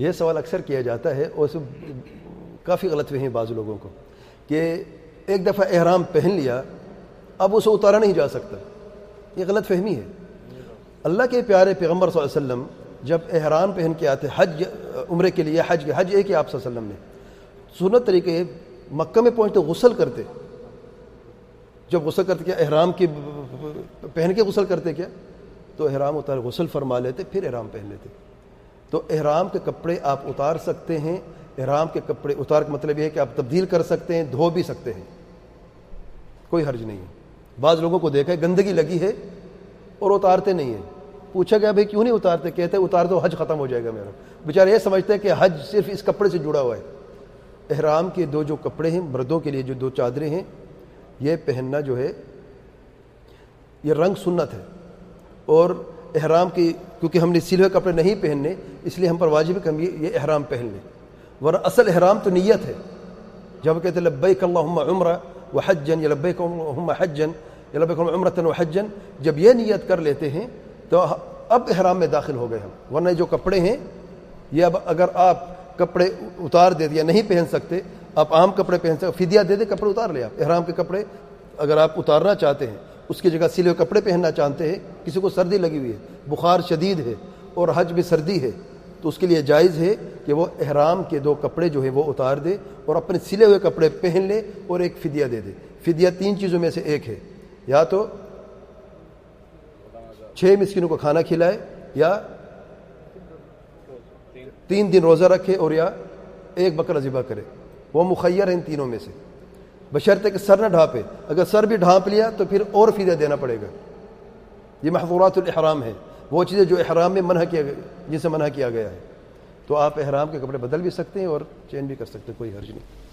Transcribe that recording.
یہ سوال اکثر کیا جاتا ہے اور اس کافی غلط فہمی بعض لوگوں کو کہ ایک دفعہ احرام پہن لیا، اب اسے اتارا نہیں جا سکتا۔ یہ غلط فہمی ہے۔ اللہ کے پیارے پیغمبر صلی اللہ علیہ وسلم جب احرام پہن کے آتے، حج، عمرے کے لیے حج کے، حج ایک ہی آپ صلی اللہ علیہ وسلم نے۔ سنت طریقے مکہ میں پہنچتے، غسل کرتے۔ جب غسل کرتے کیا، احرام کی پہن کے غسل کرتے کیا، تو احرام اتار، غسل فرما لیتے، پھر احرام پہن لیتے۔ تو احرام کے کپڑے آپ اتار سکتے ہیں۔ احرام کے کپڑے اتار کا مطلب یہ ہے کہ آپ تبدیل کر سکتے ہیں، دھو بھی سکتے ہیں۔ کوئی حرج نہیں ہے۔ بعض لوگوں کو دیکھا ہے، گندگی لگی ہے اور اتارتے نہیں ہیں۔ پوچھا گیا، بھائی کیوں نہیں اتارتے؟ کہتے اتار دو، حج ختم ہو جائے گا میرا۔ بیچارے یہ سمجھتے ہیں کہ حج صرف اس کپڑے سے جڑا ہوا ہے۔ احرام کے دو جو کپڑے ہیں، مردوں کے لیے جو دو چادریں ہیں، یہ پہننا جو ہے، یہ رنگ سنت ہے۔ اور احرام کی کیونکہ ہم نے سلوے کپڑے نہیں پہننے، اس لیے ہم پر واجب ہے کہ ہم یہ احرام پہن لیں۔ ورنہ اصل احرام تو نیت ہے۔ جب کہتے لبیک اللہم عمرہ و حجن، یا لبیک اللہم حجن، یا لبیک اللہم عمرتن و حجن، جب یہ نیت کر لیتے ہیں، تو اب احرام میں داخل ہو گئے ہم۔ ورنہ جو کپڑے ہیں، یہ اب اگر آپ کپڑے اتار دے دیا نہیں پہن سکتے، آپ عام کپڑے پہن سکتے، فدیہ دے دے، کپڑے اتار لے آپ۔ احرام کے کپڑے اگر آپ اتارنا چاہتے ہیں اس کی جگہ سلے کپڑے پہننا چاہتے ہیں، کسی کو سردی لگی ہوئی ہے، بخار شدید ہے اور حج میں سردی ہے، تو اس کے لیے جائز ہے کہ وہ احرام کے دو کپڑے جو ہے وہ اتار دے اور اپنے سلے ہوئے کپڑے پہن لے اور ایک فدیہ دے دے۔ فدیہ تین چیزوں میں سے ایک ہے۔ یا تو چھ مسکینوں کو کھانا کھلائے یا تین دن روزہ رکھے اور یا ایک بکرا ذبح کرے۔ وہ مخیر ہیں ان تینوں میں سے۔ بشرط کہ سر نہ ڈھانپے۔ اگر سر بھی ڈھانپ لیا تو پھر اور فیدہ دینا پڑے گا۔ یہ محفورات الاحرام ہیں۔ وہ چیزیں جو احرام میں منع کیا گیا جن سے منع کیا گیا ہے۔ تو آپ احرام کے کپڑے بدل بھی سکتے ہیں اور چینج بھی کر سکتے ہیں، کوئی حرج نہیں۔